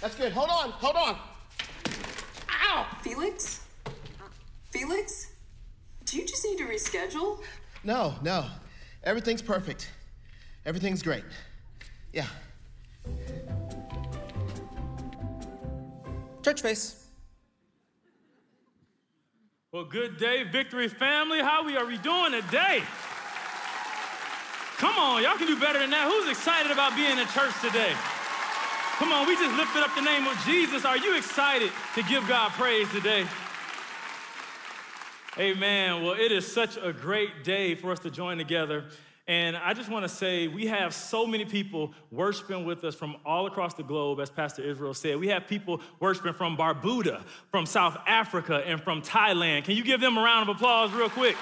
That's good. Hold on, hold on. Ow! Felix? Felix? Do you just need to reschedule? No, no. Everything's perfect. Everything's great. Yeah. Church face. Well, good day, Victory family. How we are we doing today? Come on, y'all can do better than that. Who's excited about being in church today? Come on, we just lifted up the name of Jesus. Are you excited to give God praise today? Amen. Well, it is such a great day for us to join together. And I just want to say, we have so many people worshiping with us from all across the globe, as Pastor Israel said. We have people worshiping from Barbuda, from South Africa, and from Thailand. Can you give them a round of applause, real quick?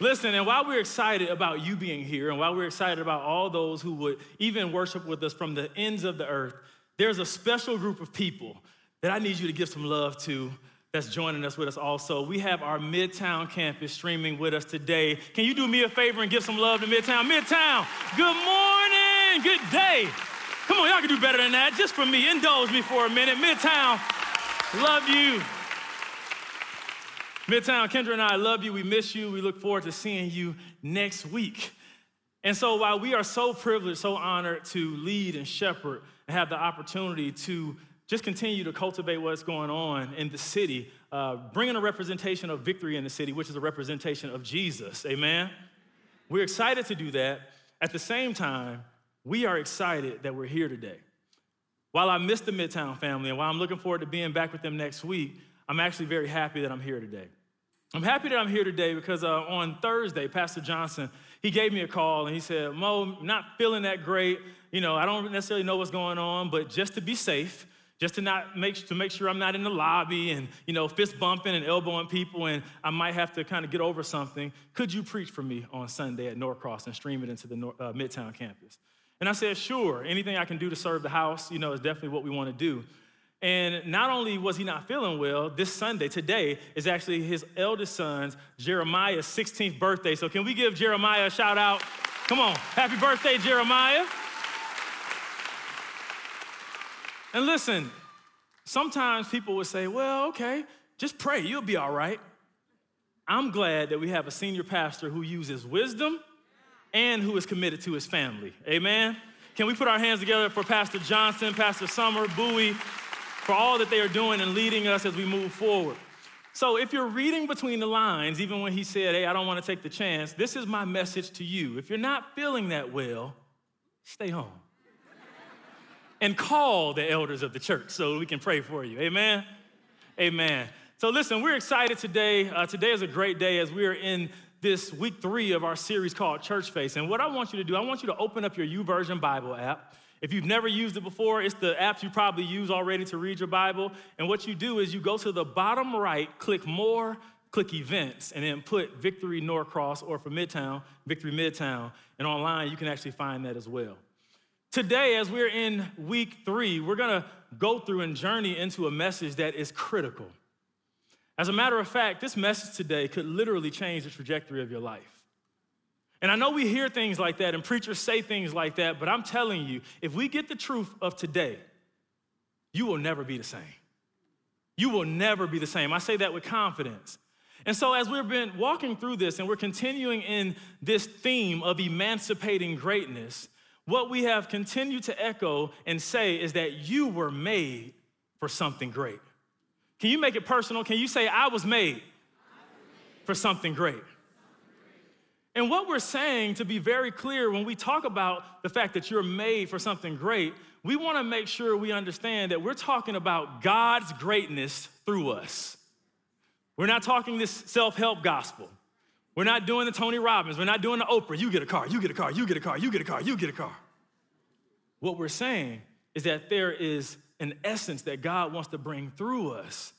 Listen, and while we're excited about you being here, and while we're excited about all those who would even worship with us from the ends of the earth, there's a special group of people that I need you to give some love to that's joining us with us also. We have our Midtown campus streaming with us today. Can you do me a favor and give some love to Midtown? Midtown, good morning, good day. Come on, y'all can do better than that. Just for me, indulge me for a minute. Midtown, love you. Midtown, Kendra and I love you. We miss you. We look forward to seeing you next week. And so, while we are so privileged, so honored to lead and shepherd and have the opportunity to just continue to cultivate what's going on in the city, uh, bringing a representation of victory in the city, which is a representation of Jesus. Amen? We're excited to do that. At the same time, we are excited that we're here today. While I miss the Midtown family and while I'm looking forward to being back with them next week, I'm actually very happy that I'm here today. I'm happy that I'm here today because uh, on Thursday, Pastor Johnson, he gave me a call and he said, Mo, not feeling that great. You know, I don't necessarily know what's going on, but just to be safe, just to not make to make sure I'm not in the lobby and you know fist bumping and elbowing people and I might have to kind of get over something. Could you preach for me on Sunday at Norcross and stream it into the uh, Midtown campus? And I said, sure. Anything I can do to serve the house, you know, is definitely what we want to do. And not only was he not feeling well, this Sunday, today, is actually his eldest son's, Jeremiah's 16th birthday. So can we give Jeremiah a shout out? Come on. Happy birthday, Jeremiah. And listen, sometimes people would say, well, okay, just pray, you'll be all right. I'm glad that we have a senior pastor who uses wisdom and who is committed to his family. Amen? Can we put our hands together for Pastor Johnson, Pastor Summer, Bowie, for all that they are doing and leading us as we move forward. So, if you're reading between the lines, even when he said, Hey, I don't want to take the chance, this is my message to you. If you're not feeling that well, stay home and call the elders of the church so we can pray for you. Amen? Amen. So, listen, we're excited today. Uh, today is a great day as we are in this week three of our series called Church Face. And what I want you to do, I want you to open up your YouVersion Bible app. If you've never used it before, it's the app you probably use already to read your Bible. And what you do is you go to the bottom right, click More, click Events, and then put Victory Norcross or for Midtown, Victory Midtown. And online, you can actually find that as well. Today, as we're in week three, we're gonna go through and journey into a message that is critical. As a matter of fact, this message today could literally change the trajectory of your life. And I know we hear things like that and preachers say things like that, but I'm telling you, if we get the truth of today, you will never be the same. You will never be the same. I say that with confidence. And so, as we've been walking through this and we're continuing in this theme of emancipating greatness, what we have continued to echo and say is that you were made for something great. Can you make it personal? Can you say, I was made, I was made. for something great? And what we're saying, to be very clear, when we talk about the fact that you're made for something great, we want to make sure we understand that we're talking about God's greatness through us. We're not talking this self help gospel. We're not doing the Tony Robbins. We're not doing the Oprah. You get a car, you get a car, you get a car, you get a car, you get a car. What we're saying is that there is an essence that God wants to bring through us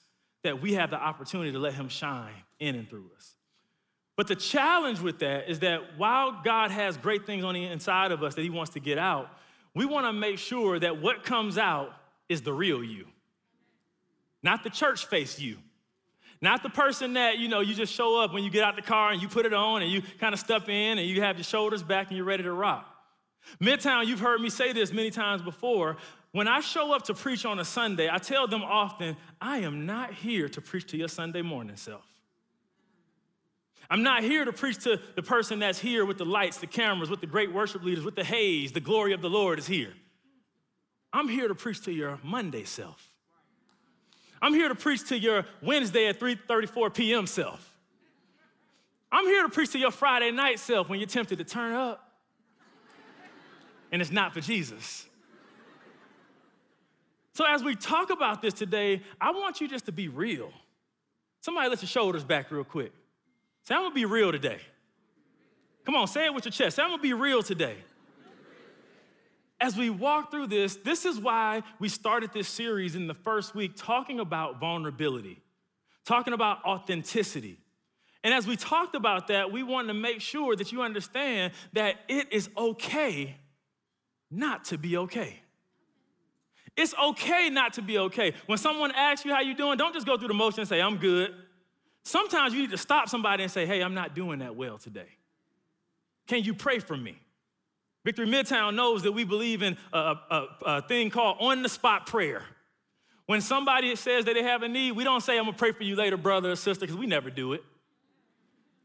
that we have the opportunity to let Him shine in and through us. But the challenge with that is that while God has great things on the inside of us that He wants to get out, we want to make sure that what comes out is the real you, not the church face you. Not the person that, you know, you just show up when you get out the car and you put it on and you kind of step in and you have your shoulders back and you're ready to rock. Midtown, you've heard me say this many times before. When I show up to preach on a Sunday, I tell them often, I am not here to preach to your Sunday morning self. I'm not here to preach to the person that's here with the lights, the cameras, with the great worship leaders, with the haze, the glory of the Lord is here. I'm here to preach to your Monday self. I'm here to preach to your Wednesday at 3:34 p.m. self. I'm here to preach to your Friday night self when you're tempted to turn up and it's not for Jesus. So, as we talk about this today, I want you just to be real. Somebody let your shoulders back real quick. Say, I'm gonna be real today. Come on, say it with your chest. Say, I'm gonna be real today. As we walk through this, this is why we started this series in the first week talking about vulnerability, talking about authenticity. And as we talked about that, we wanted to make sure that you understand that it is okay not to be okay. It's okay not to be okay. When someone asks you how you doing, don't just go through the motion and say, I'm good. Sometimes you need to stop somebody and say, hey, I'm not doing that well today. Can you pray for me? Victory Midtown knows that we believe in a, a, a thing called on the spot prayer. When somebody says that they have a need, we don't say, I'm gonna pray for you later, brother or sister, because we never do it.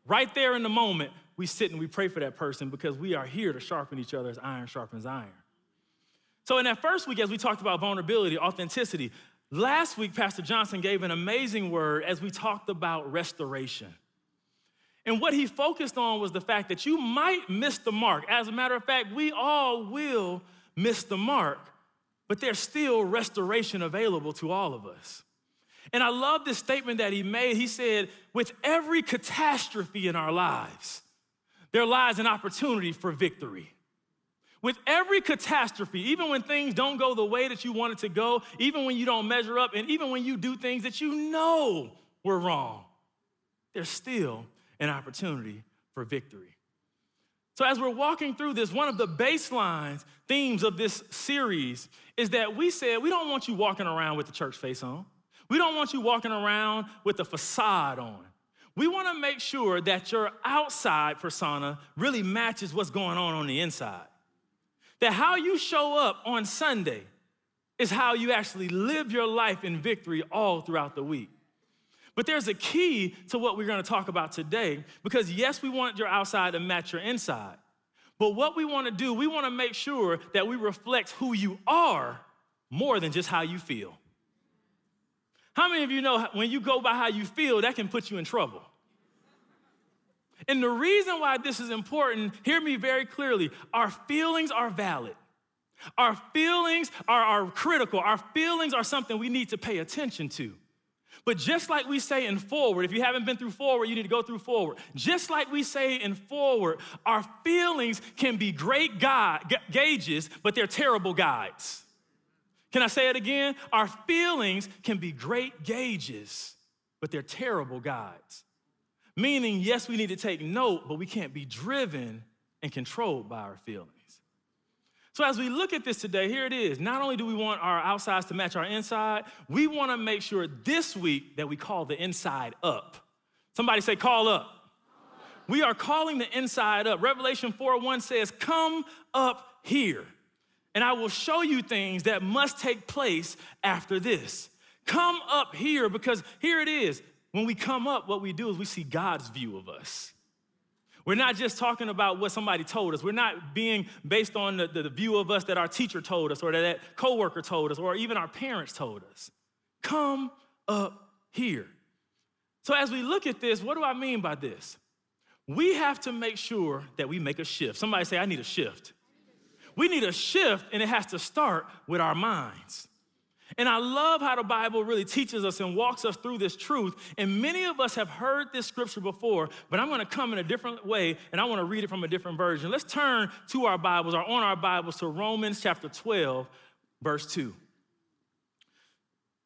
Right there in the moment, we sit and we pray for that person because we are here to sharpen each other as iron sharpens iron. So, in that first week, as we talked about vulnerability, authenticity, last week, Pastor Johnson gave an amazing word as we talked about restoration. And what he focused on was the fact that you might miss the mark. As a matter of fact, we all will miss the mark, but there's still restoration available to all of us. And I love this statement that he made. He said, with every catastrophe in our lives, there lies an opportunity for victory. With every catastrophe, even when things don't go the way that you want it to go, even when you don't measure up, and even when you do things that you know were wrong, there's still an opportunity for victory. So, as we're walking through this, one of the baseline themes of this series is that we said we don't want you walking around with the church face on. We don't want you walking around with the facade on. We want to make sure that your outside persona really matches what's going on on the inside. That how you show up on Sunday is how you actually live your life in victory all throughout the week. But there's a key to what we're to talk about today because, yes, we want your outside to match your inside. But what we want to do, we want to make sure that we reflect who you are more than just how you feel. How many of you know when you go by how you feel, that can put you in trouble? And the reason why this is important, hear me very clearly our feelings are valid. Our feelings are, are critical. Our feelings are something we need to pay attention to. But just like we say in forward, if you haven't been through forward, you need to go through forward. Just like we say in forward, our feelings can be great guide, gauges, but they're terrible guides. Can I say it again? Our feelings can be great gauges, but they're terrible guides. Meaning, yes, we need to take note, but we can't be driven and controlled by our feelings. So, as we look at this today, here it is. Not only do we want our outsides to match our inside, we want to make sure this week that we call the inside up. Somebody say, call up. We are calling the inside up. Revelation 4 1 says, Come up here and I will show you things that must take place after this. Come up here because here it is. When we come up, what we do is we see God's view of us. We're not just talking about what somebody told us. We're not being based on the, the, view of us that our teacher told us or that, that coworker told us or even our parents told us. Come up here. So as we look at this, what do I mean by this? We have to make sure that we make a shift. Somebody say, I need a shift. We need a shift, and it has to start with our minds. And I love how the Bible really teaches us and walks us through this truth. And many of us have heard this scripture before, but I'm gonna come in a different way and I wanna read it from a different version. Let's turn to our Bibles or on our Bibles to Romans chapter 12, verse 2.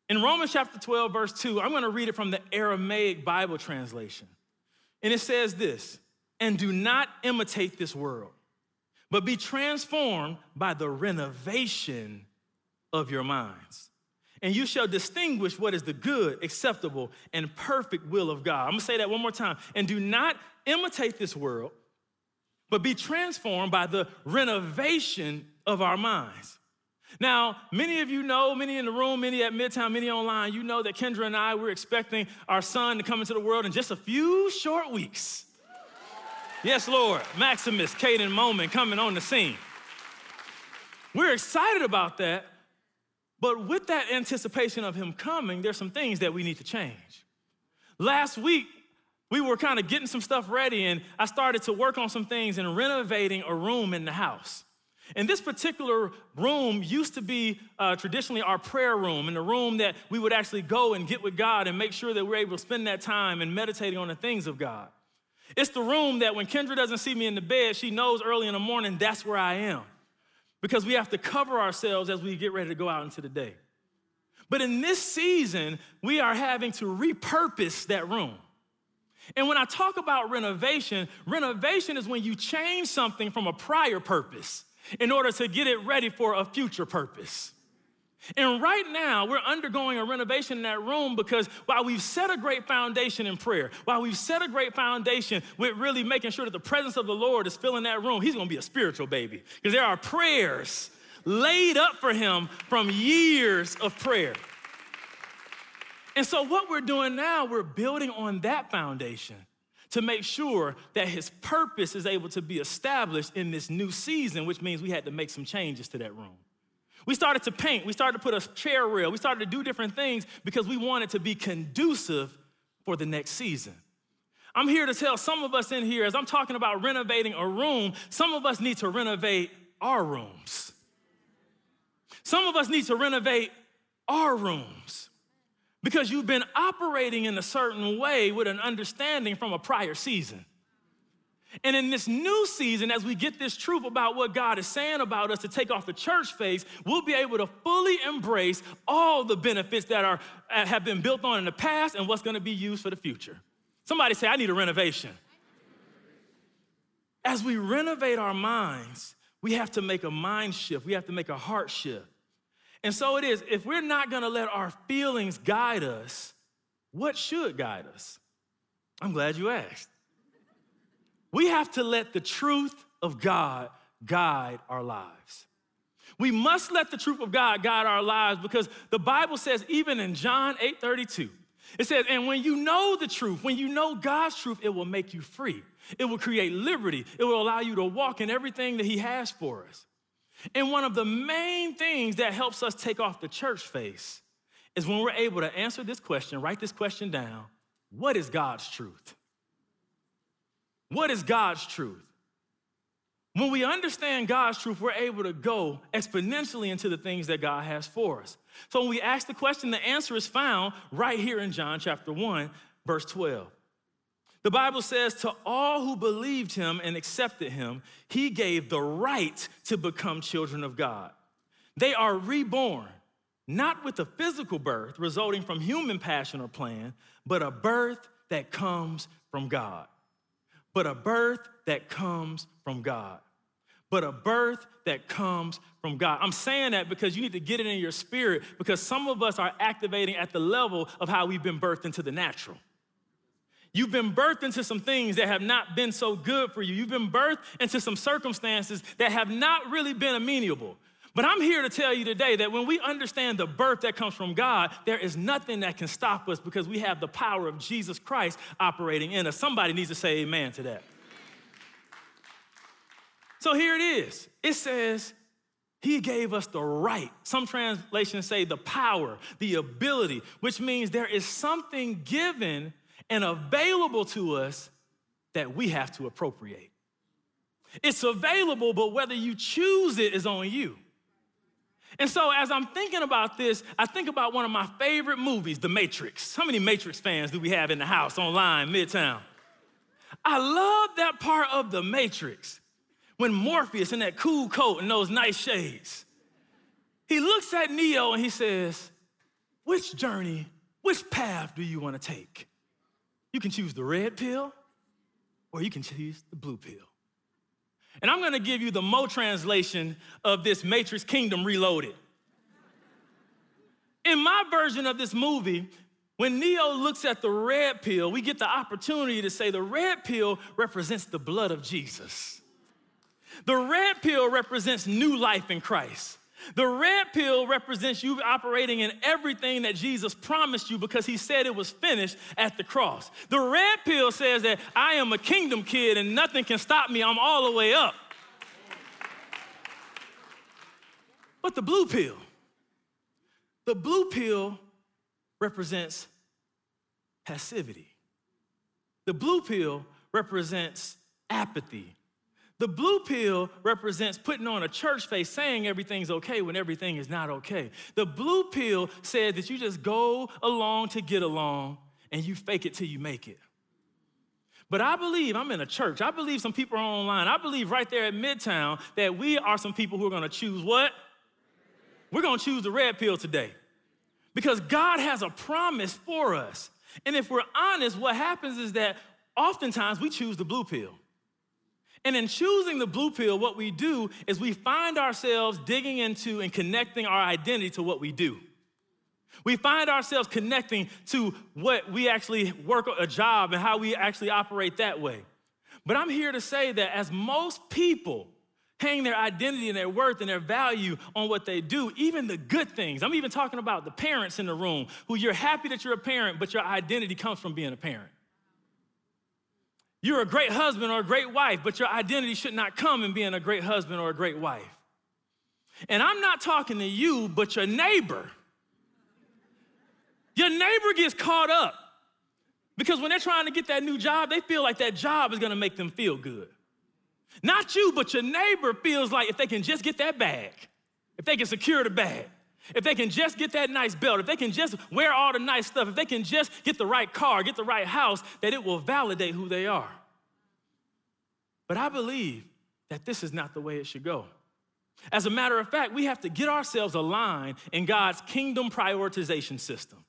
In Romans chapter 12, verse 2, I'm gonna read it from the Aramaic Bible translation. And it says this and do not imitate this world but be transformed by the renovation of your minds. And you shall distinguish what is the good, acceptable, and perfect will of God. I'm gonna say that one more time. And do not imitate this world, but be transformed by the renovation of our minds. Now, many of you know, many in the room, many at Midtown, many online, you know that Kendra and I, we're expecting our son to come into the world in just a few short weeks. Yes, Lord. Maximus, Caden Moment coming on the scene. We're excited about that, but with that anticipation of him coming, there's some things that we need to change. Last week, we were kind of getting some stuff ready, and I started to work on some things and renovating a room in the house. And this particular room used to be uh, traditionally our prayer room, and the room that we would actually go and get with God and make sure that we're able to spend that time and meditating on the things of God. It's the room that when Kendra doesn't see me in the bed, she knows early in the morning that's where I am. Because we have to cover ourselves as we get ready to go out into the day. But in this season, we are having to repurpose that room. And when I talk about renovation, renovation is when you change something from a prior purpose in order to get it ready for a future purpose. And right now, we're undergoing a renovation in that room because while we've set a great foundation in prayer, while we've set a great foundation with really making sure that the presence of the Lord is filling that room, he's gonna be a spiritual baby. Because there are prayers laid up for him from years of prayer. And so, what we're doing now, we're building on that foundation to make sure that his purpose is able to be established in this new season, which means we had to make some changes to that room. We started to paint, we started to put a chair rail, we started to do different things because we wanted to be conducive for the next season. I'm here to tell some of us in here, as I'm talking about renovating a room, some of us need to renovate our rooms. Some of us need to renovate our rooms because you've been operating in a certain way with an understanding from a prior season. And in this new season, as we get this truth about what God is saying about us to take off the church face, we'll be able to fully embrace all the benefits that are, uh, have been built on in the past and what's gonna be used for the future. Somebody say, I need a renovation. As we renovate our minds, we have to make a mind shift, we have to make a heart shift. And so it is, if we're not gonna let our feelings guide us, what should guide us? I'm glad you asked. We have to let the truth of God guide our lives. We must let the truth of God guide our lives because the Bible says, even in John 8 32, it says, and when you know the truth, when you know God's truth, it will make you free. It will create liberty. It will allow you to walk in everything that He has for us. And one of the main things that helps us take off the church face is when we're able to answer this question, write this question down What is God's truth? What is God's truth? When we understand God's truth, we're able to go exponentially into the things that God has for us. So when we ask the question, the answer is found right here in John chapter 1, verse 12. The Bible says, to all who believed him and accepted him, he gave the right to become children of God. They are reborn, not with a physical birth resulting from human passion or plan, but a birth that comes from God. But a birth that comes from God. But a birth that comes from God. I'm saying that because you need to get it in your spirit because some of us are activating at the level of how we've been birthed into the natural. You've been birthed into some things that have not been so good for you. You've been birthed into some circumstances that have not really been amenable. But I'm here to tell you today that when we understand the birth that comes from God, there is nothing that can stop us because we have the power of Jesus Christ operating in us. Somebody needs to say amen to that. So here it is. It says, He gave us the right. Some translations say the power, the ability, which means there is something given and available to us that we have to appropriate. It's available, but whether you choose it is on you. And so, as I'm thinking about this, I think about one of my favorite movies, The Matrix. How many Matrix fans do we have in the house, online, Midtown? I love that part of The Matrix when Morpheus in that cool coat and those nice shades, he looks at Neo and he says, Which journey, which path do you want to take? You can choose the red pill or you can choose the blue pill. And I'm gonna give you the Mo translation of this Matrix Kingdom Reloaded. In my version of this movie, when Neo looks at the red pill, we get the opportunity to say the red pill represents the blood of Jesus. The red pill represents new life in Christ. The red pill represents you operating in everything that Jesus promised you because he said it was finished at the cross. The red pill says that I am a kingdom kid and nothing can stop me, I'm all the way up. But the blue pill, the blue pill represents passivity. The blue pill represents apathy. The blue pill represents putting on a church face saying everything's okay when everything is not okay. The blue pill says that you just go along to get along and you fake it till you make it. But I believe, I'm in a church, I believe some people are online. I believe right there at Midtown that we are some people who are gonna choose what? We're gonna choose the red pill today. Because God has a promise for us. And if we're honest, what happens is that oftentimes we choose the blue pill. And in choosing the blue pill, what we do is we find ourselves digging into and connecting our identity to what we do. We find ourselves connecting to what we actually work a job and how we actually operate that way. But I'm here to say that as most people hang their identity and their worth and their value on what they do, even the good things. I'm even talking about the parents in the room who you're happy that you're a parent, but your identity comes from being a parent. You're a great husband or a great wife, but your identity should not come in being a great husband or a great wife. And I'm not talking to you, but your neighbor. Your neighbor gets caught up because when they're trying to get that new job, they feel like that job is gonna make them feel good. Not you, but your neighbor feels like if they can just get that bag, if they can secure the bag, if they can just get that nice belt, if they can just wear all the nice stuff, if they can just get the right car, get the right house, that it will validate who they are. But I believe that this is not the way it should go. As a matter of fact, we have to get ourselves aligned in God's kingdom prioritization system.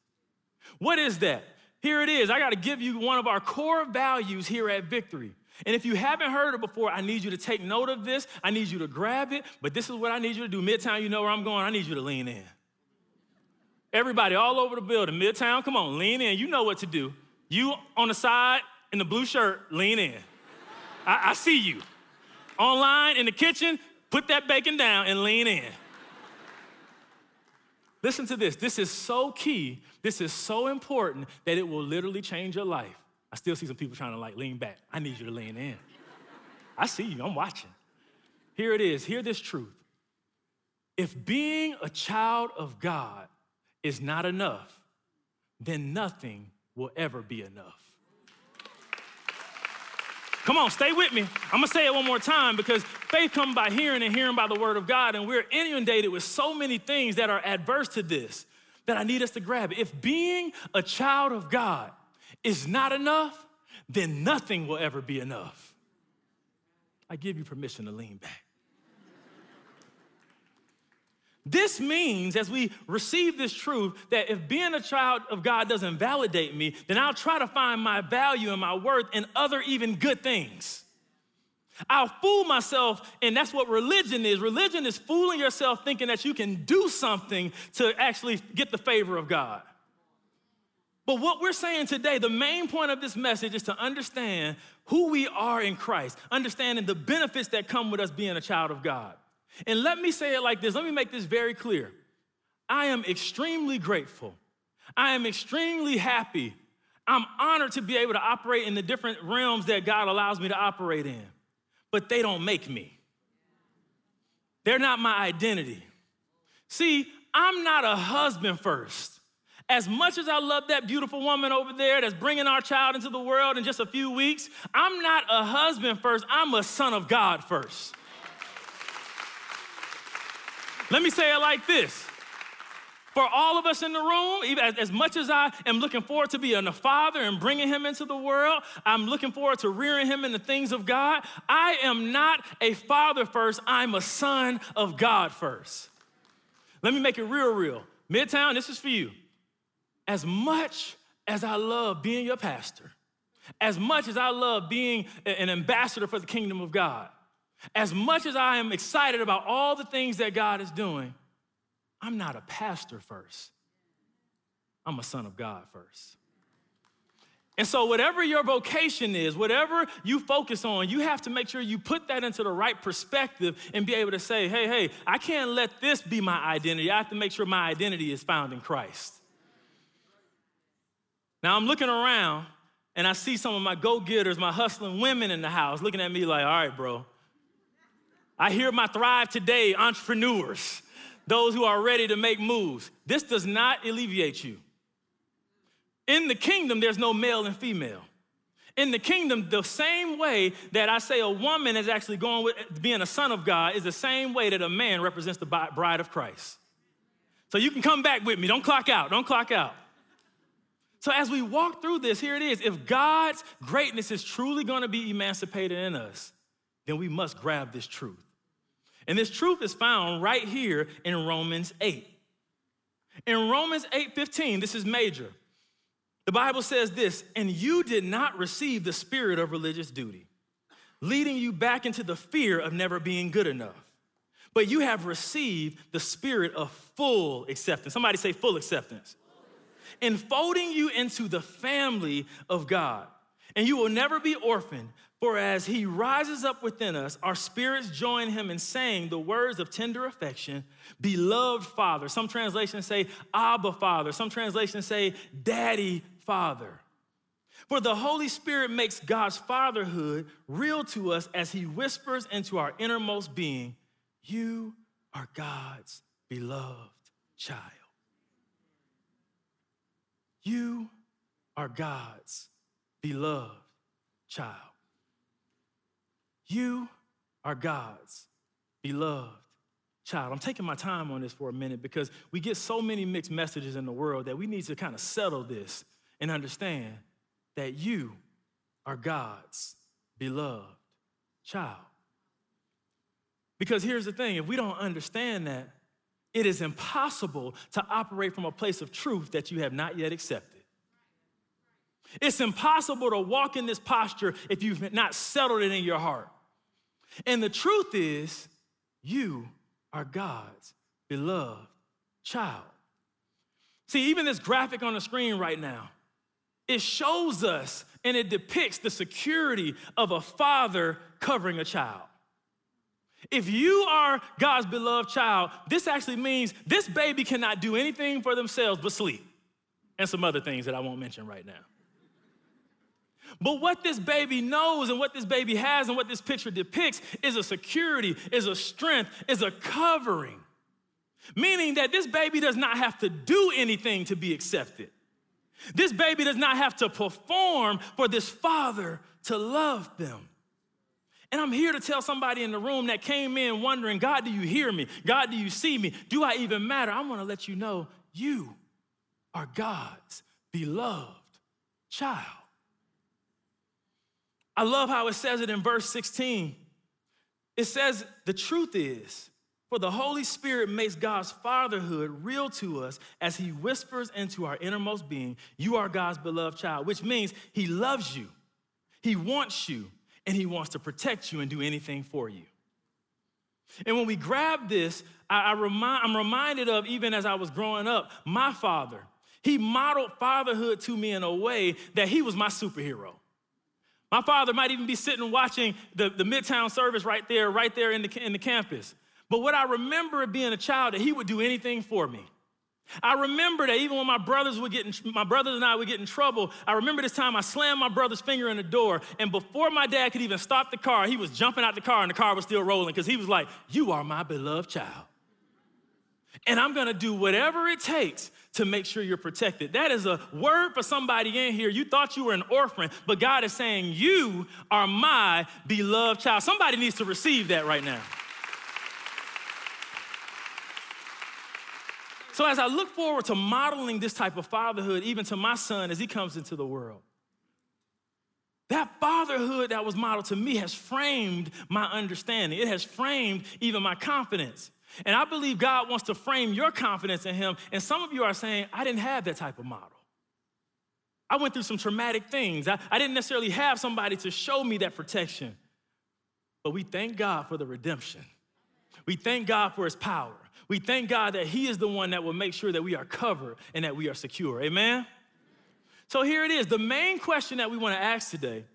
What is that? Here it is. I got to give you one of our core values here at Victory. And if you haven't heard it before, I need you to take note of this. I need you to grab it. But this is what I need you to do. Midtown, you know where I'm going. I need you to lean in. Everybody all over the building, Midtown, come on, lean in. You know what to do. You on the side in the blue shirt, lean in. I, I see you. Online, in the kitchen, put that bacon down and lean in. Listen to this. This is so key. This is so important that it will literally change your life. I still see some people trying to like lean back. I need you to lean in. I see you, I'm watching. Here it is. Hear this truth. If being a child of God is not enough, then nothing will ever be enough. Come on, stay with me. I'm gonna say it one more time because faith comes by hearing and hearing by the word of God, and we're inundated with so many things that are adverse to this that I need us to grab. If being a child of God is not enough, then nothing will ever be enough. I give you permission to lean back. This means, as we receive this truth, that if being a child of God doesn't validate me, then I'll try to find my value and my worth in other, even good things. I'll fool myself, and that's what religion is. Religion is fooling yourself thinking that you can do something to actually get the favor of God. But what we're saying today, the main point of this message is to understand who we are in Christ, understanding the benefits that come with us being a child of God. And let me say it like this let me make this very clear. I am extremely grateful. I am extremely happy. I'm honored to be able to operate in the different realms that God allows me to operate in, but they don't make me. They're not my identity. See, I'm not a husband first. As much as I love that beautiful woman over there that's bringing our child into the world in just a few weeks, I'm not a husband first, I'm a son of God first. Let me say it like this. For all of us in the room, even as, as, much as I am looking forward to being a father and bringing him into the world, I'm looking forward to rearing him in the things of God. I am not a father first, I'm a son of God first. Let me make it real, real. Midtown, this is for you as much as I love being your pastor, as much as I love being an ambassador for the kingdom of God, as much as I am excited about all the things that God is doing, I'm not a pastor first. I'm a son of God first. And so, whatever your vocation is, whatever you focus on, you have to make sure you put that into the right perspective and be able to say, hey, hey, I can't let this be my identity. I have to make sure my identity is found in Christ. Now, I'm looking around and I see some of my go getters, my hustling women in the house looking at me like, all right, bro. I hear my Thrive Today entrepreneurs, those who are ready to make moves. This does not alleviate you. In the kingdom, there's no male and female. In the kingdom, the same way that I say a woman is actually going with being a son of God is the same way that a man represents the bride of Christ. So you can come back with me. Don't clock out. Don't clock out. So as we walk through this, here it is. If God's greatness is truly going to be emancipated in us, then we must grab this truth. And this truth is found right here in Romans 8. In Romans 8:15, this is major. The Bible says this, and you did not receive the spirit of religious duty, leading you back into the fear of never being good enough. But you have received the spirit of full acceptance. Somebody say full acceptance. Enfolding you into the family of God. And you will never be orphaned, for as he rises up within us, our spirits join him in saying the words of tender affection, beloved Father. Some translations say, Abba Father. Some translations say, Daddy Father. For the Holy Spirit makes God's fatherhood real to us as He whispers into our innermost being, You are God's beloved child. You are God's beloved child. You are God's beloved child. I'm taking my time on this for a minute because we get so many mixed messages in the world that we need to kind of settle this and understand that you are God's beloved child. Because here's the thing if we don't understand that, it is impossible to operate from a place of truth that you have not yet accepted. It's impossible to walk in this posture if you've not settled it in your heart. And the truth is, you are God's beloved child. See, even this graphic on the screen right now, it shows us and it depicts the security of a father covering a child. If you are God's beloved child, this actually means this baby cannot do anything for themselves but sleep and some other things that I won't mention right now. But what this baby knows and what this baby has and what this picture depicts is a security, is a strength, is a covering. Meaning that this baby does not have to do anything to be accepted. This baby does not have to perform for this father to love them. And I'm here to tell somebody in the room that came in wondering, God, do you hear me? God, do you see me? Do I even matter? I want to let you know you are God's beloved child. I love how it says it in verse 16. It says, The truth is, for the Holy Spirit makes God's fatherhood real to us as He whispers into our innermost being, You are God's beloved child, which means He loves you, He wants you, and He wants to protect you and do anything for you. And when we grab this, I, I remind, I'm reminded of, even as I was growing up, my father. He modeled fatherhood to me in a way that he was my superhero. My father might even be sitting watching the, the Midtown service right there, right there in the, in the campus. But what I remember being a child, that he would do anything for me. I remember that even when my brothers would get in, my brothers and I would get in trouble, I remember this time I slammed my brother's finger in the door, and before my dad could even stop the car, he was jumping out the car and the car was still rolling because he was like, You are my beloved child. And I'm gonna do whatever it takes to make sure you're protected. That is a word for somebody in here. You thought you were an orphan, but God is saying, You are my beloved child. Somebody needs to receive that right now. So, as I look forward to modeling this type of fatherhood, even to my son as he comes into the world, that fatherhood that was modeled to me has framed my understanding. It has framed even my confidence. And I believe God wants to frame your confidence in Him. And some of you are saying, I didn't have that type of model. I went through some traumatic things. I, I didn't necessarily have somebody to show me that protection. But we thank God for the redemption. We thank God for His power. We thank God that He is the one that will make sure that we are covered and that we are secure. Amen? So here it is. The main question that we want to ask today,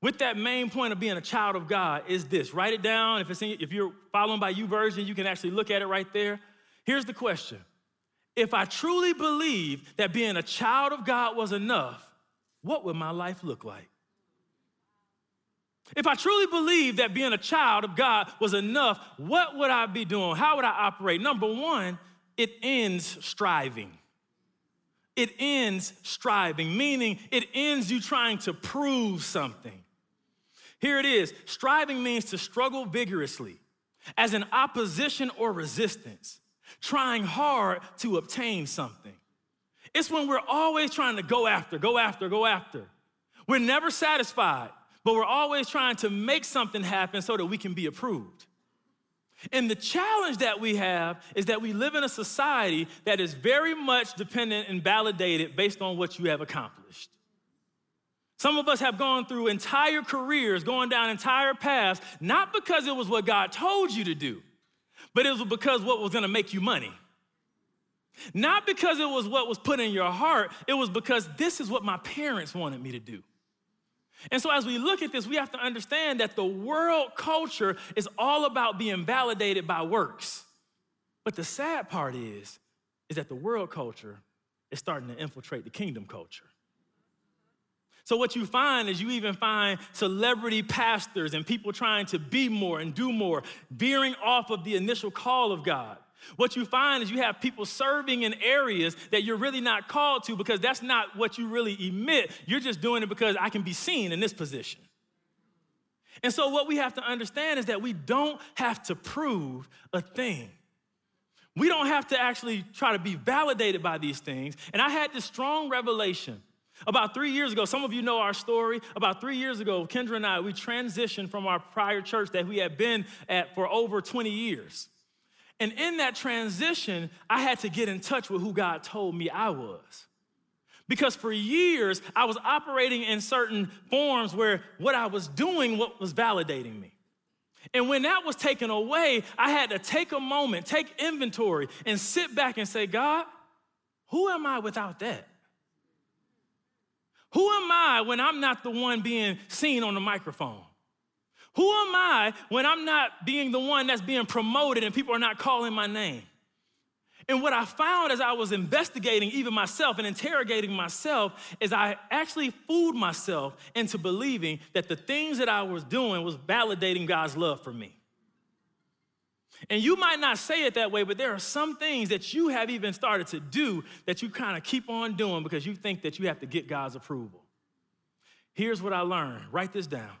with that main point of being a child of God, is this. Write it down. If, it's in, if you're following by YouVersion, you can actually look at it right there. Here's the question If I truly believe that being a child of God was enough, what would my life look like? If I truly believe that being a child of God was enough, what would I be doing? How would I operate? Number one, it ends striving. It ends striving, meaning it ends you trying to prove something. Here it is striving means to struggle vigorously as an opposition or resistance, trying hard to obtain something. It's when we're always trying to go after, go after, go after. We're never satisfied but we're always trying to make something happen so that we can be approved. And the challenge that we have is that we live in a society that is very much dependent and validated based on what you have accomplished. Some of us have gone through entire careers, going down entire paths, not because it was what God told you to do, but it was because what was gonna make you money. Not because it was what was put in your heart, it was because this is what my parents wanted me to do. And so, as we look at this, we have to understand that the world culture is all about being validated by works. But the sad part is, is that the world culture is starting to infiltrate the kingdom culture. So, what you find is you even find celebrity pastors and people trying to be more and do more, veering off of the initial call of God. What you find is you have people serving in areas that you're really not called to because that's not what you really emit. You're just doing it because I can be seen in this position. And so, what we have to understand is that we don't have to prove a thing. We don't have to actually try to be validated by these things. And I had this strong revelation about three years ago. Some of you know our story. About three years ago, Kendra and I, we transitioned from our prior church that we had been at for over 20 years. And in that transition, I had to get in touch with who God told me I was. Because for years, I was operating in certain forms where what I was doing what was validating me. And when that was taken away, I had to take a moment, take inventory, and sit back and say, God, who am I without that? Who am I when I'm not the one being seen on the microphone? Who am I when I'm not being the one that's being promoted and people are not calling my name? And what I found as I was investigating even myself and interrogating myself is I actually fooled myself into believing that the things that I was doing was validating God's love for me. And you might not say it that way, but there are some things that you have even started to do that you kind of keep on doing because you think that you have to get God's approval. Here's what I learned write this down.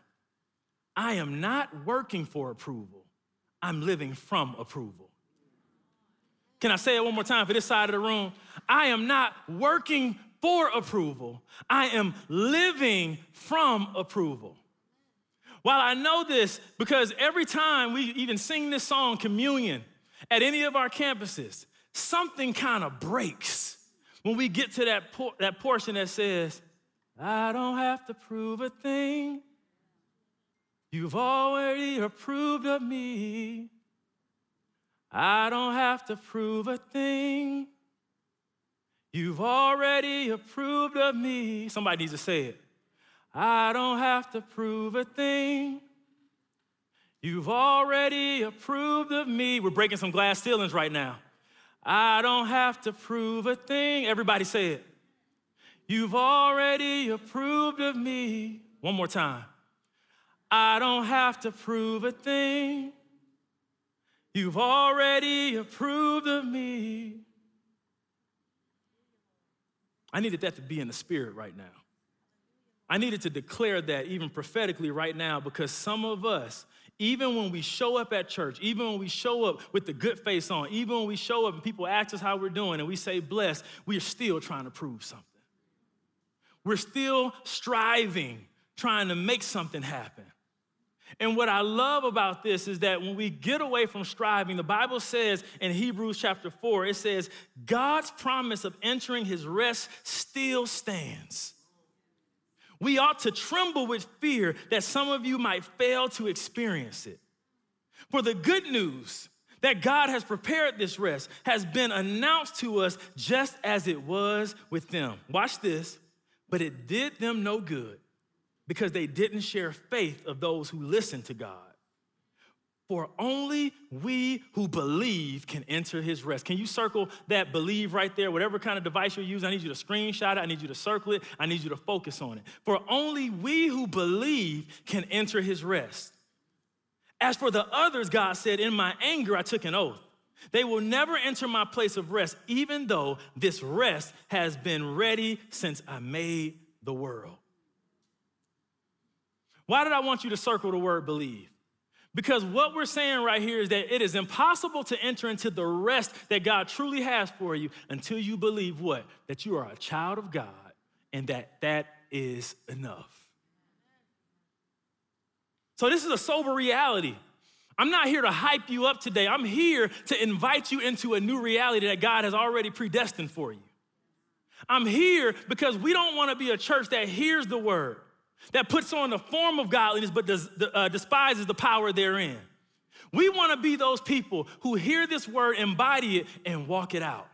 I am not working for approval, I'm living from approval. Can I say it one more time for this side of the room? I am not working for approval, I am living from approval. While I know this, because every time we even sing this song, Communion, at any of our campuses, something kind of breaks when we get to that, por- that portion that says, I don't have to prove a thing. You've already approved of me. I don't have to prove a thing. You've already approved of me. Somebody needs to say it. I don't have to prove a thing. You've already approved of me. We're breaking some glass ceilings right now. I don't have to prove a thing. Everybody say it. You've already approved of me. One more time. I don't have to prove a thing. You've already approved of me. I needed that to be in the spirit right now. I needed to declare that even prophetically right now because some of us, even when we show up at church, even when we show up with the good face on, even when we show up and people ask us how we're doing and we say blessed, we are still trying to prove something. We're still striving, trying to make something happen. And what I love about this is that when we get away from striving, the Bible says in Hebrews chapter 4, it says, God's promise of entering his rest still stands. We ought to tremble with fear that some of you might fail to experience it. For the good news that God has prepared this rest has been announced to us just as it was with them. Watch this. But it did them no good because they didn't share faith of those who listen to God. For only we who believe can enter his rest. Can you circle that believe right there? Whatever kind of device you're using, I need you to screenshot it. I need you to circle it. I need you to focus on it. For only we who believe can enter his rest. As for the others, God said, In my anger, I took an oath. They will never enter my place of rest, even though this rest has been ready since I made the world. Why did I want you to circle the word believe? Because what we're saying right here is that it is impossible to enter into the rest that God truly has for you until you believe what? That you are a child of God and that that is enough. So, this is a sober reality. I'm not here to hype you up today. I'm here to invite you into a new reality that God has already predestined for you. I'm here because we don't want to be a church that hears the word that puts on the form of godliness but does, uh, despises the power therein. We want to be those people who hear this word, embody it, and walk it out.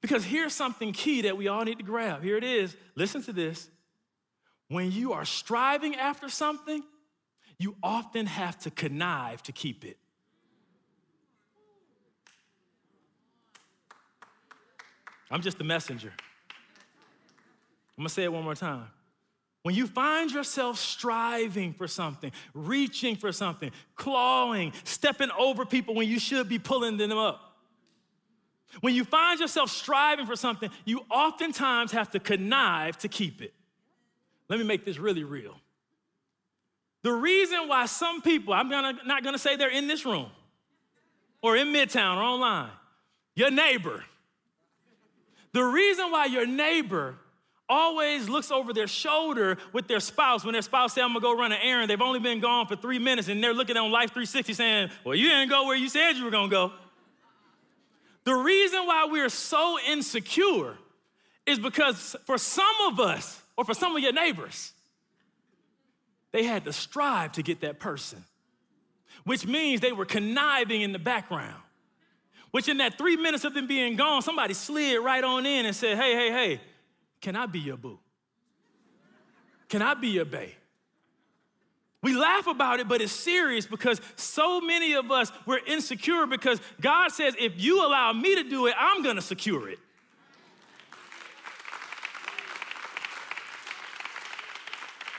Because here's something key that we all need to grab. Here it is. Listen to this. When you are striving after something, you often have to connive to keep it. I'm just the messenger. I'm gonna say it one more time. When you find yourself striving for something, reaching for something, clawing, stepping over people when you should be pulling them up, when you find yourself striving for something, you oftentimes have to connive to keep it. Let me make this really real. The reason why some people, I'm gonna, not gonna say they're in this room or in Midtown or online, your neighbor. The reason why your neighbor always looks over their shoulder with their spouse when their spouse say, I'm gonna go run an errand. They've only been gone for three minutes and they're looking on Life 360 saying, Well, you didn't go where you said you were gonna go. The reason why we're so insecure is because for some of us, or for some of your neighbors, they had to strive to get that person, which means they were conniving in the background. Which, in that three minutes of them being gone, somebody slid right on in and said, Hey, hey, hey, can I be your boo? Can I be your bae? We laugh about it, but it's serious because so many of us, we're insecure because God says, if you allow me to do it, I'm gonna secure it.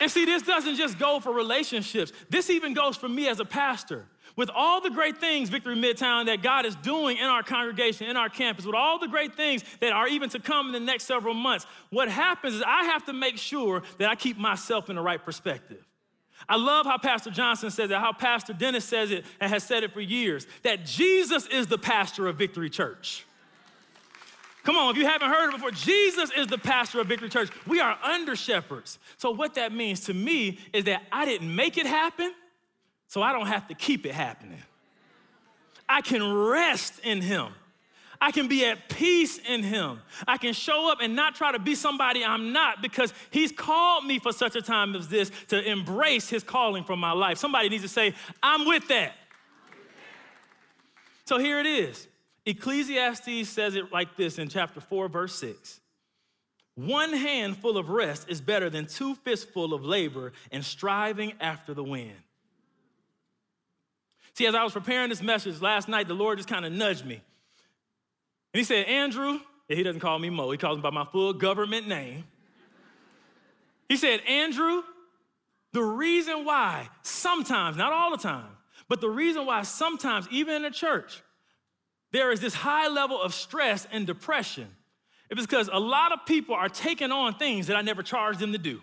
And see, this doesn't just go for relationships, this even goes for me as a pastor with all the great things, Victory Midtown, that God is doing in our congregation, in our campus, with all the great things that are even to come in the next several months, what happens is I have to make sure that I keep myself in the right perspective. I love how Pastor Johnson says it, how Pastor Dennis says it, and has said it for years that Jesus is the pastor of Victory Church. Come on, if you haven't heard it before, Jesus is the pastor of Victory Church. We are under shepherds. So, what that means to me is that I didn't make it happen, so I don't have to keep it happening. I can rest in Him. I can be at peace in Him. I can show up and not try to be somebody I'm not because He's called me for such a time as this to embrace His calling for my life. Somebody needs to say, I'm with that. So here it is. Ecclesiastes says it like this in chapter 4, verse 6. One handful of rest is better than two fistful of labor and striving after the wind. See, as I was preparing this message last night, the Lord just kind of nudged me. And he said, Andrew, he doesn't call me Mo, he calls me by my full government name. He said, Andrew, the reason why sometimes, not all the time, but the reason why sometimes, even in the church, there is this high level of stress and depression it's because a lot of people are taking on things that I never charged them to do.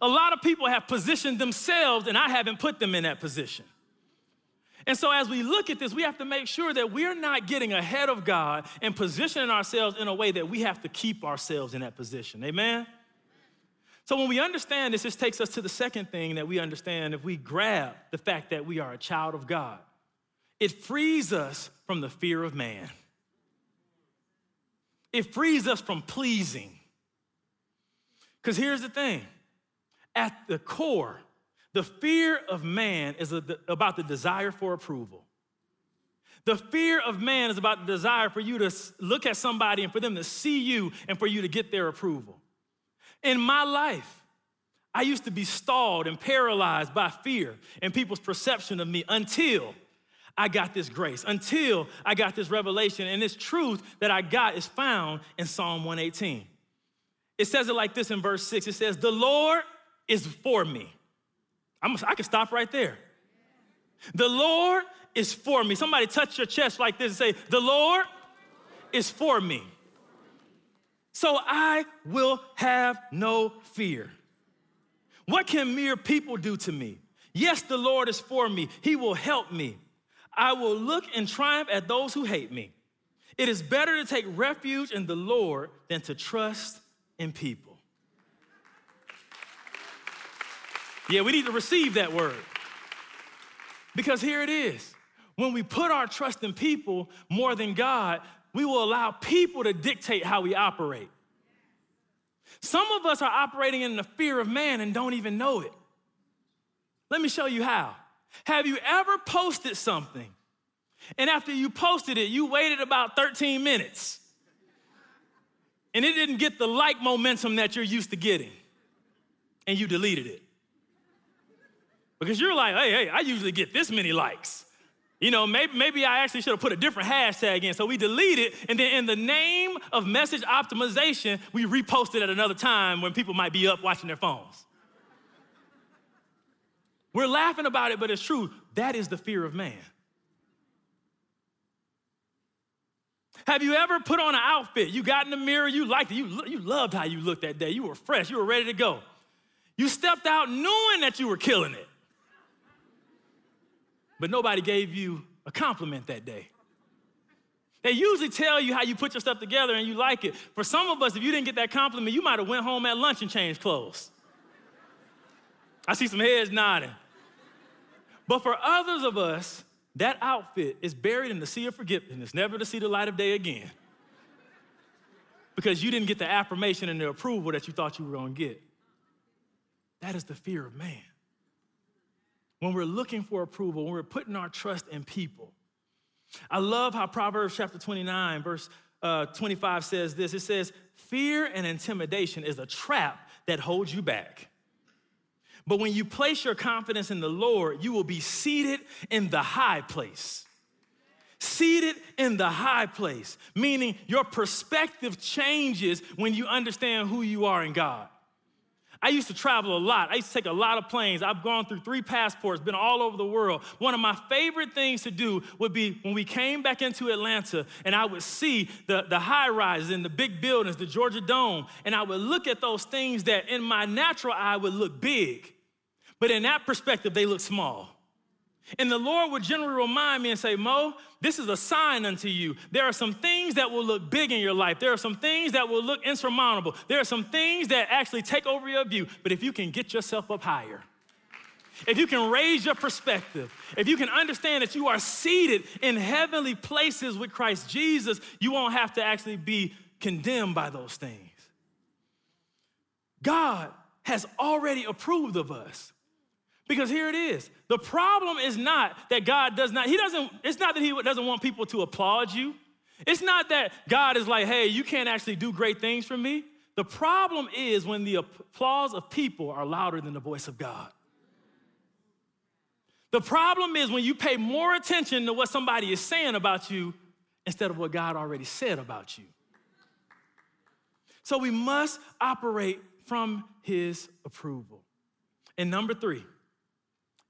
A lot of people have positioned themselves and I haven't put them in that position. And so, as we look at this, we have to make sure that we're not getting ahead of God and positioning ourselves in a way that we have to keep ourselves in that position. Amen? So, when we understand this, this takes us to the second thing that we understand if we grab the fact that we are a child of God. It frees us from the fear of man, it frees us from pleasing. Because here's the thing at the core, the fear of man is about the desire for approval. The fear of man is about the desire for you to look at somebody and for them to see you and for you to get their approval. In my life, I used to be stalled and paralyzed by fear and people's perception of me until I got this grace, until I got this revelation. And this truth that I got is found in Psalm 118. It says it like this in verse 6 it says, The Lord is for me. I'm, I can stop right there. The Lord is for me. Somebody touch your chest like this and say, The Lord is for me. So I will have no fear. What can mere people do to me? Yes, the Lord is for me. He will help me. I will look and triumph at those who hate me. It is better to take refuge in the Lord than to trust in people. Yeah, we need to receive that word. Because here it is. When we put our trust in people more than God, we will allow people to dictate how we operate. Some of us are operating in the fear of man and don't even know it. Let me show you how. Have you ever posted something and after you posted it, you waited about 13 minutes and it didn't get the like momentum that you're used to getting and you deleted it? Because you're like, hey, hey, I usually get this many likes. You know, maybe, maybe I actually should have put a different hashtag in. So we delete it, and then in the name of message optimization, we repost it at another time when people might be up watching their phones. We're laughing about it, but it's true. That is the fear of man. Have you ever put on an outfit? You got in the mirror, you liked it, you, you loved how you looked that day, you were fresh, you were ready to go. You stepped out knowing that you were killing it, but nobody gave you a compliment that day. They usually tell you how you put your stuff together and you like it. For some of us, if you didn't get that compliment, you might have went home at lunch and changed clothes. I see some heads nodding. But for others of us, that outfit is buried in the sea of forgiveness, never to see the light of day again. Because you didn't get the affirmation and the approval that you thought you were gonna get. That is the fear of man. When we're looking for approval, when we're putting our trust in people. I love how Proverbs chapter 29, verse uh, 25 says this it says, Fear and intimidation is a trap that holds you back. But when you place your confidence in the Lord, you will be seated in the high place. Seated in the high place, meaning your perspective changes when you understand who you are in God. I used to travel a lot. I used to take a lot of planes. I've gone through three passports, been all over the world. One of my favorite things to do would be when we came back into Atlanta and I would see the, the high rises and the big buildings, the Georgia Dome, and I would look at those things that in my natural eye would look big. But in that perspective, they look small. And the Lord would generally remind me and say, Mo, this is a sign unto you. There are some things that will look big in your life. There are some things that will look insurmountable. There are some things that actually take over your view. But if you can get yourself up higher, if you can raise your perspective, if you can understand that you are seated in heavenly places with Christ Jesus, you won't have to actually be condemned by those things. God has already approved of us. Because here it is. The problem is not that God does not, He doesn't, it's not that He doesn't want people to applaud you. It's not that God is like, hey, you can't actually do great things for me. The problem is when the applause of people are louder than the voice of God. The problem is when you pay more attention to what somebody is saying about you instead of what God already said about you. So we must operate from His approval. And number three,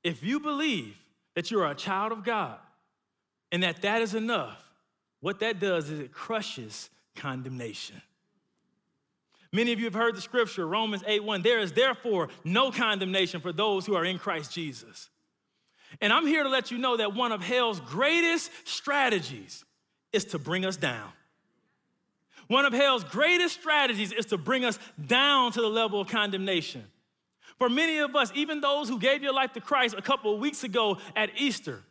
if you believe that you are a child of God and that that is enough, what that does is it crushes condemnation. Many of you have heard the scripture, Romans 8 1. There is therefore no condemnation for those who are in Christ Jesus. And I'm here to let you know that one of hell's greatest strategies is to bring us down. One of hell's greatest strategies is to bring us down to the level of condemnation. For many of us, even those who gave your life to Christ a couple of weeks ago at Easter,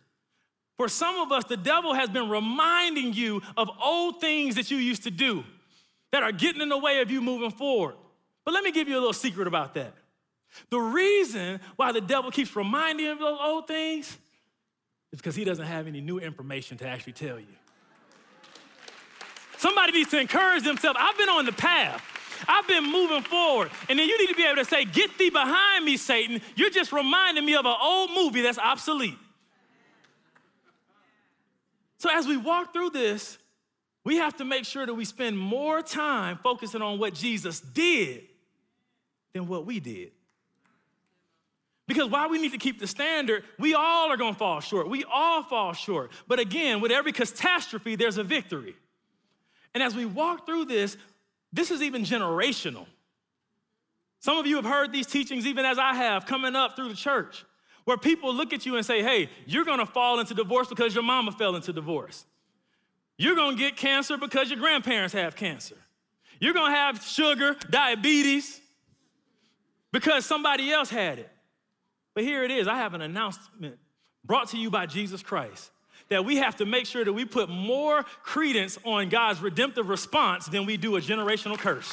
for some of us, the devil has been reminding you of old things that you used to do that are getting in the way of you moving forward. But let me give you a little secret about that. The reason why the devil keeps reminding you of those old things is because he doesn't have any new information to actually tell you. Somebody needs to encourage themselves. I've been on the path. I've been moving forward. And then you need to be able to say, Get thee behind me, Satan. You're just reminding me of an old movie that's obsolete. So as we walk through this, we have to make sure that we spend more time focusing on what Jesus did than what we did. Because while we need to keep the standard, we all are gonna fall short. We all fall short. But again, with every catastrophe, there's a victory. And as we walk through this, this is even generational. Some of you have heard these teachings, even as I have, coming up through the church, where people look at you and say, hey, you're gonna fall into divorce because your mama fell into divorce. You're gonna get cancer because your grandparents have cancer. You're gonna have sugar, diabetes, because somebody else had it. But here it is I have an announcement brought to you by Jesus Christ that we have to make sure that we put more credence on God's redemptive response than we do a generational curse.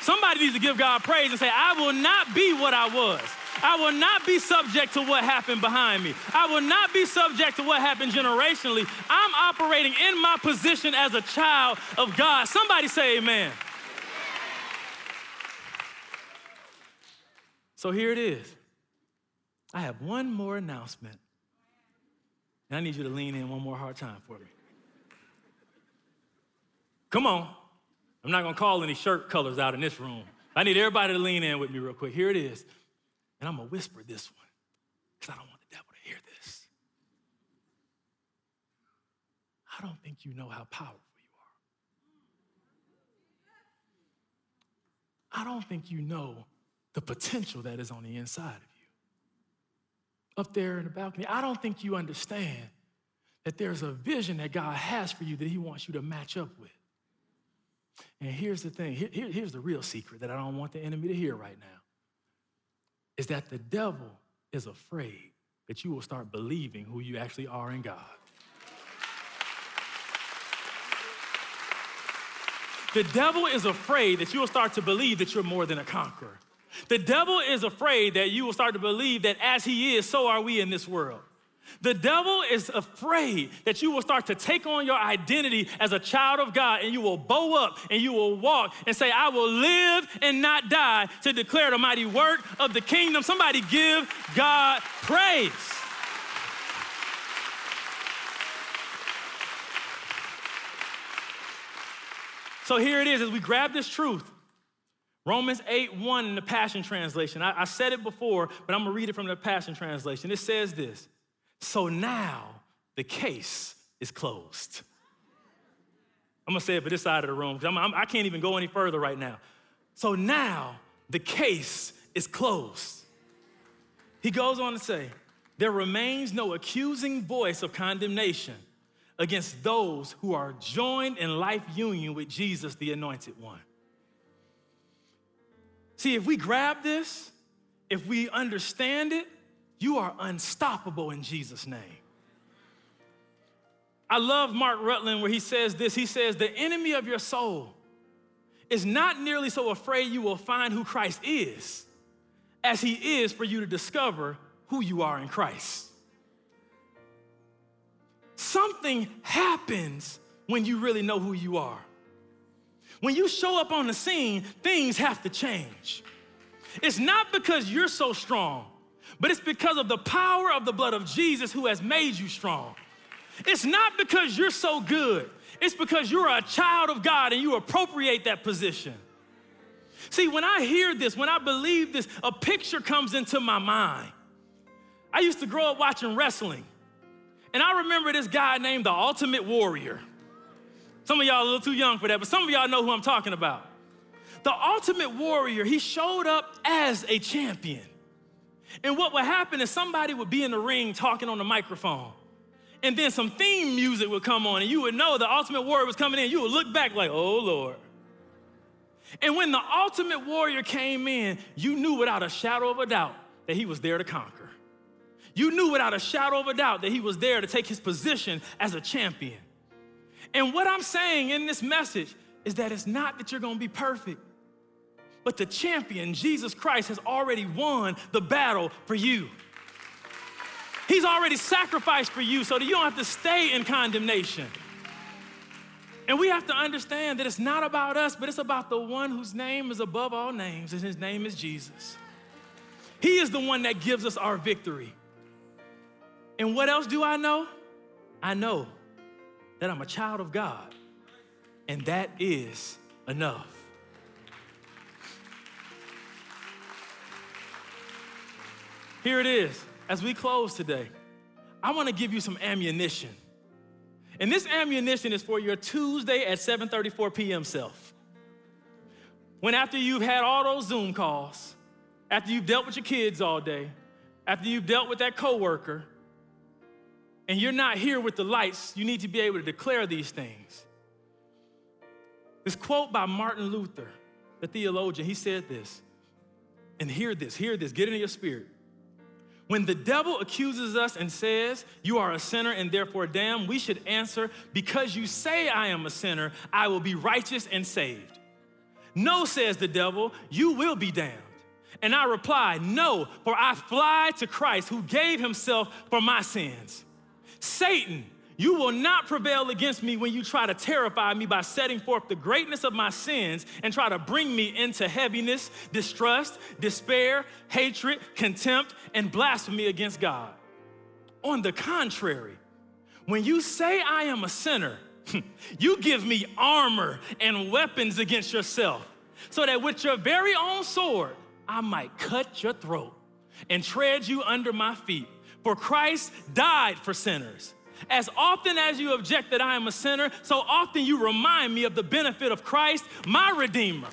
Somebody needs to give God praise and say, I will not be what I was. I will not be subject to what happened behind me. I will not be subject to what happened generationally. I'm operating in my position as a child of God. Somebody say amen. So here it is. I have one more announcement. And I need you to lean in one more hard time for me. Come on. I'm not gonna call any shirt colors out in this room. I need everybody to lean in with me real quick. Here it is. And I'm gonna whisper this one because I don't want the devil to hear this. I don't think you know how powerful you are. I don't think you know the potential that is on the inside of. Up there in the balcony, I don't think you understand that there's a vision that God has for you that He wants you to match up with. And here's the thing here, here's the real secret that I don't want the enemy to hear right now is that the devil is afraid that you will start believing who you actually are in God. The devil is afraid that you will start to believe that you're more than a conqueror. The devil is afraid that you will start to believe that as he is, so are we in this world. The devil is afraid that you will start to take on your identity as a child of God and you will bow up and you will walk and say, I will live and not die to declare the mighty work of the kingdom. Somebody give God praise. So here it is as we grab this truth Romans 8 1 in the Passion Translation. I, I, said it before, but I'm gonna read it from the Passion Translation. It says this So now the case is closed. I'm gonna say it for this side of the room because I'm, I can't even go any further right now. So now the case is closed. He goes on to say, There remains no accusing voice of condemnation against those who are joined in life union with Jesus, the Anointed One. See, if we grab this, if we understand it, you are unstoppable in Jesus' name. I love Mark Rutland where he says this. He says, The enemy of your soul is not nearly so afraid you will find who Christ is as he is for you to discover who you are in Christ. Something happens when you really know who you are. When you show up on the scene, things have to change. It's not because you're so strong, but it's because of the power of the blood of Jesus who has made you strong. It's not because you're so good, it's because you're a child of God and you appropriate that position. See, when I hear this, when I believe this, a picture comes into my mind. I used to grow up watching wrestling, and I remember this guy named the Ultimate Warrior. Some of y'all a little too young for that, but some of y'all know who I'm talking about. The ultimate warrior, he showed up as a champion. And what would happen is somebody would be in the ring talking on the microphone. And then some theme music would come on, and you would know the ultimate warrior was coming in. You would look back like, oh Lord. And when the ultimate warrior came in, you knew without a shadow of a doubt that he was there to conquer. You knew without a shadow of a doubt that he was there to take his position as a champion. And what I'm saying in this message is that it's not that you're gonna be perfect, But the champion, Jesus Christ, has already won the battle for you. He's already sacrificed for you so that you don't have to stay in condemnation. And we have to understand that it's not about us, but it's about the one whose name is above all names, and his name is Jesus. He is the one that gives us our victory. And what else do I know? I know that I'm a child of God, and that is enough. Here it is. As we close today, I want to give you some ammunition. And this ammunition is for your Tuesday at 7:34 p.m. self. When after you've had all those Zoom calls, after you've dealt with your kids all day, after you've dealt with that coworker, and you're not here with the lights, you need to be able to declare these things. This quote by Martin Luther, the theologian, he said this, and hear this, hear this, get it in your spirit. When the devil accuses us and says, You are a sinner and therefore damned, we should answer, Because you say I am a sinner, I will be righteous and saved. No, says the devil, you will be damned. And I reply, No, for I fly to Christ who gave himself for my sins. Satan, you will not prevail against me when you try to terrify me by setting forth the greatness of my sins and try to bring me into heaviness, distrust, despair, hatred, contempt, and blasphemy against God. On the contrary, when you say I am a sinner, you give me armor and weapons against yourself, so that with your very own sword, I might cut your throat and tread you under my feet. For Christ died for sinners. As often as you object that I am a sinner, so often you remind me of the benefit of Christ, my Redeemer,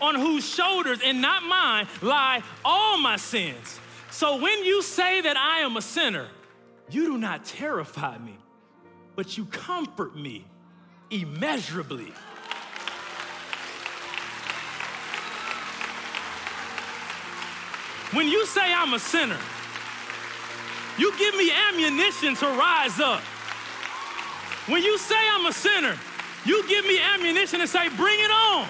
on whose shoulders and not mine lie all my sins. So when you say that I am a sinner, you do not terrify me, but you comfort me immeasurably. When you say I'm a sinner, you give me ammunition to rise up. When you say I'm a sinner, you give me ammunition to say, bring it on.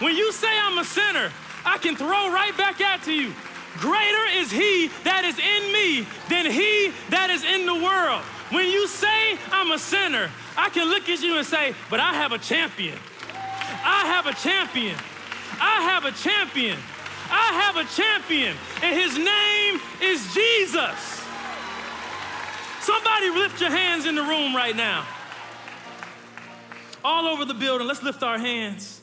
When you say I'm a sinner, I can throw right back at you. Greater is he that is in me than he that is in the world. When you say I'm a sinner, I can look at you and say, but I have a champion. I have a champion. I have a champion. I have a champion, and his name is Jesus. Somebody lift your hands in the room right now. All over the building, let's lift our hands.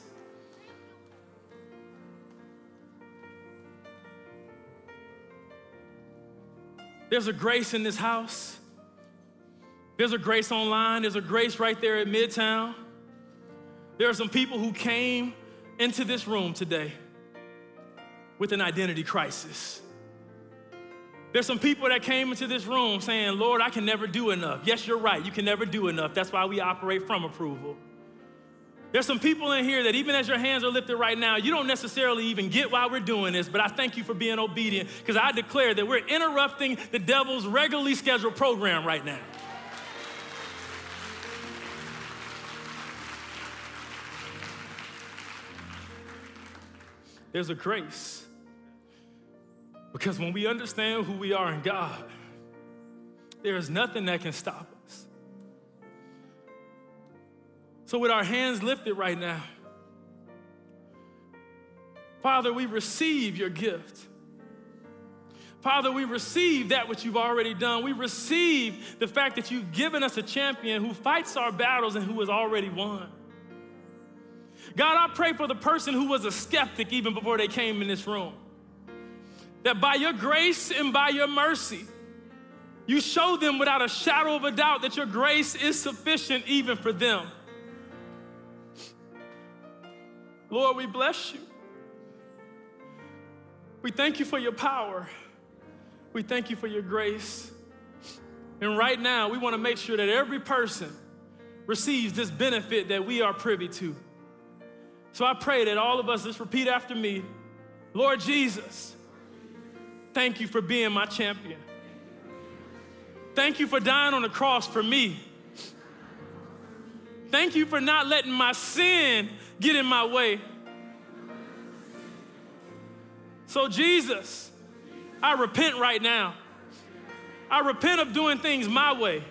There's a grace in this house. There's a grace online. There's a grace right there at Midtown. There are some people who came into this room today with an identity crisis. There's some people that came into this room saying, Lord, I can never do enough. Yes, you're right. You can never do enough. That's why we operate from approval. There's some people in here that even as your hands are lifted right now, you don't necessarily even get why we're doing this, but I thank you for being obedient because I declare that we're interrupting the devil's regularly scheduled program right now. There's a grace because when we understand who we are in God, there is nothing that can stop us. So, with our hands lifted right now, Father, we receive your gift. Father, we receive that which you've already done. We receive the fact that you've given us a champion who fights our battles and who has already won. God, I pray for the person who was a skeptic even before they came in this room. That by your grace and by your mercy, you show them without a shadow of a doubt that your grace is sufficient even for them. Lord, we bless you. We thank you for your power. We thank you for your grace. And right now, we want to make sure that every person receives this benefit that we are privy to. So I pray that all of us, just repeat after me Lord Jesus, thank you for being my champion. Thank you for dying on the cross for me. Thank you for not letting my sin get in my way. So, Jesus, I repent right now. I repent of doing things my way.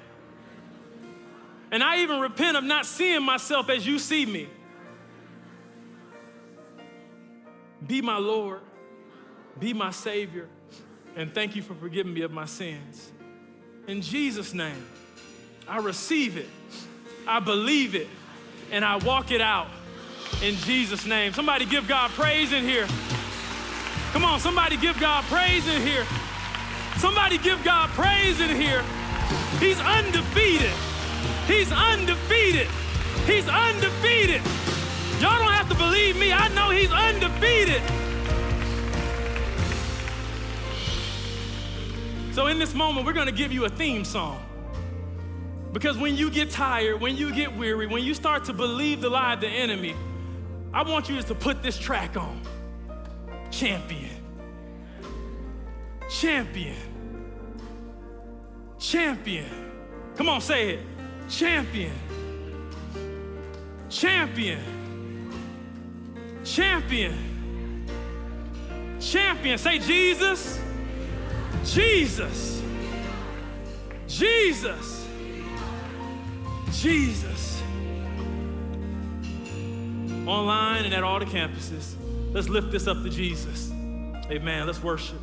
And I even repent of not seeing myself as you see me. Be my Lord, be my Savior, and thank you for forgiving me of my sins. In Jesus' name, I receive it, I believe it, and I walk it out in Jesus' name. Somebody give God praise in here. Come on, somebody give God praise in here. Somebody give God praise in here. He's undefeated. He's undefeated. He's undefeated. Y'all don't have to believe me. I know he's undefeated. So, in this moment, we're to give you a theme song. Because when you get tired, when you get weary, when you start to believe the lie of the enemy, I want you to put this track on Champion. Champion. Champion. Come on, say it. Champion. Champion. Champion. Champion. Say Jesus. Jesus. Jesus. Jesus. Online and at all the campuses, let's lift this up to Jesus. Amen. Let's worship.